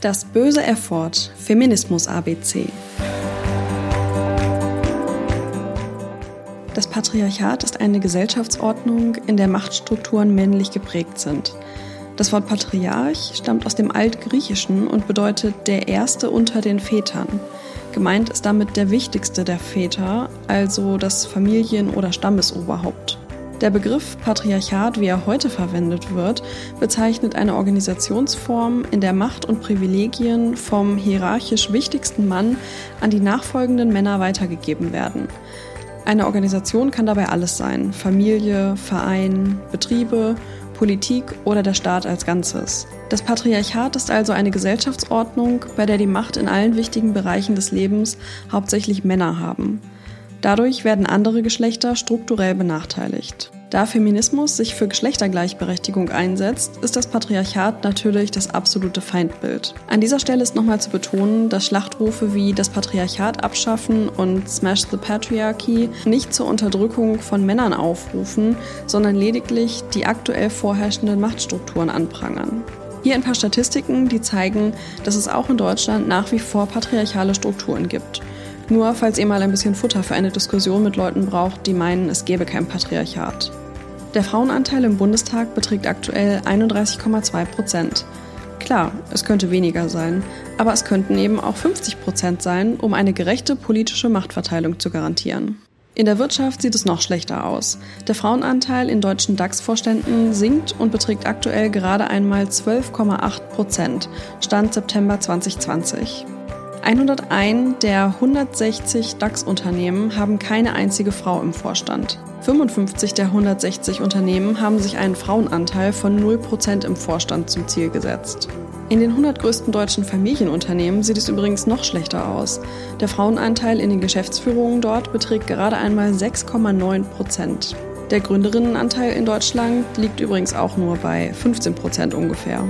Das böse Erford Feminismus ABC. Das Patriarchat ist eine Gesellschaftsordnung, in der Machtstrukturen männlich geprägt sind. Das Wort Patriarch stammt aus dem Altgriechischen und bedeutet der Erste unter den Vätern. Gemeint ist damit der wichtigste der Väter, also das Familien- oder Stammesoberhaupt. Der Begriff Patriarchat, wie er heute verwendet wird, bezeichnet eine Organisationsform, in der Macht und Privilegien vom hierarchisch wichtigsten Mann an die nachfolgenden Männer weitergegeben werden. Eine Organisation kann dabei alles sein, Familie, Verein, Betriebe, Politik oder der Staat als Ganzes. Das Patriarchat ist also eine Gesellschaftsordnung, bei der die Macht in allen wichtigen Bereichen des Lebens hauptsächlich Männer haben. Dadurch werden andere Geschlechter strukturell benachteiligt. Da Feminismus sich für Geschlechtergleichberechtigung einsetzt, ist das Patriarchat natürlich das absolute Feindbild. An dieser Stelle ist nochmal zu betonen, dass Schlachtrufe wie das Patriarchat abschaffen und Smash the Patriarchy nicht zur Unterdrückung von Männern aufrufen, sondern lediglich die aktuell vorherrschenden Machtstrukturen anprangern. Hier ein paar Statistiken, die zeigen, dass es auch in Deutschland nach wie vor patriarchale Strukturen gibt nur falls ihr mal ein bisschen Futter für eine Diskussion mit Leuten braucht, die meinen, es gäbe kein Patriarchat. Der Frauenanteil im Bundestag beträgt aktuell 31,2 Prozent. Klar, es könnte weniger sein, aber es könnten eben auch 50 Prozent sein, um eine gerechte politische Machtverteilung zu garantieren. In der Wirtschaft sieht es noch schlechter aus. Der Frauenanteil in deutschen DAX-Vorständen sinkt und beträgt aktuell gerade einmal 12,8 Prozent, Stand September 2020. 101 der 160 DAX-Unternehmen haben keine einzige Frau im Vorstand. 55 der 160 Unternehmen haben sich einen Frauenanteil von 0% im Vorstand zum Ziel gesetzt. In den 100 größten deutschen Familienunternehmen sieht es übrigens noch schlechter aus. Der Frauenanteil in den Geschäftsführungen dort beträgt gerade einmal 6,9% Der Gründerinnenanteil in Deutschland liegt übrigens auch nur bei 15% ungefähr.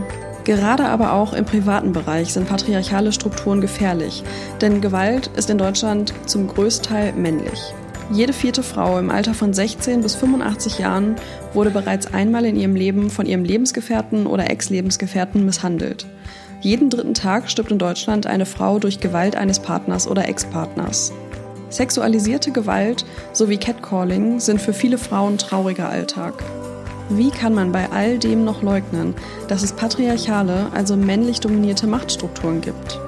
Gerade aber auch im privaten Bereich sind patriarchale Strukturen gefährlich, denn Gewalt ist in Deutschland zum Größteil männlich. Jede vierte Frau im Alter von 16 bis 85 Jahren wurde bereits einmal in ihrem Leben von ihrem Lebensgefährten oder Ex-Lebensgefährten misshandelt. Jeden dritten Tag stirbt in Deutschland eine Frau durch Gewalt eines Partners oder Ex-Partners. Sexualisierte Gewalt sowie Catcalling sind für viele Frauen trauriger Alltag. Wie kann man bei all dem noch leugnen, dass es patriarchale, also männlich dominierte Machtstrukturen gibt?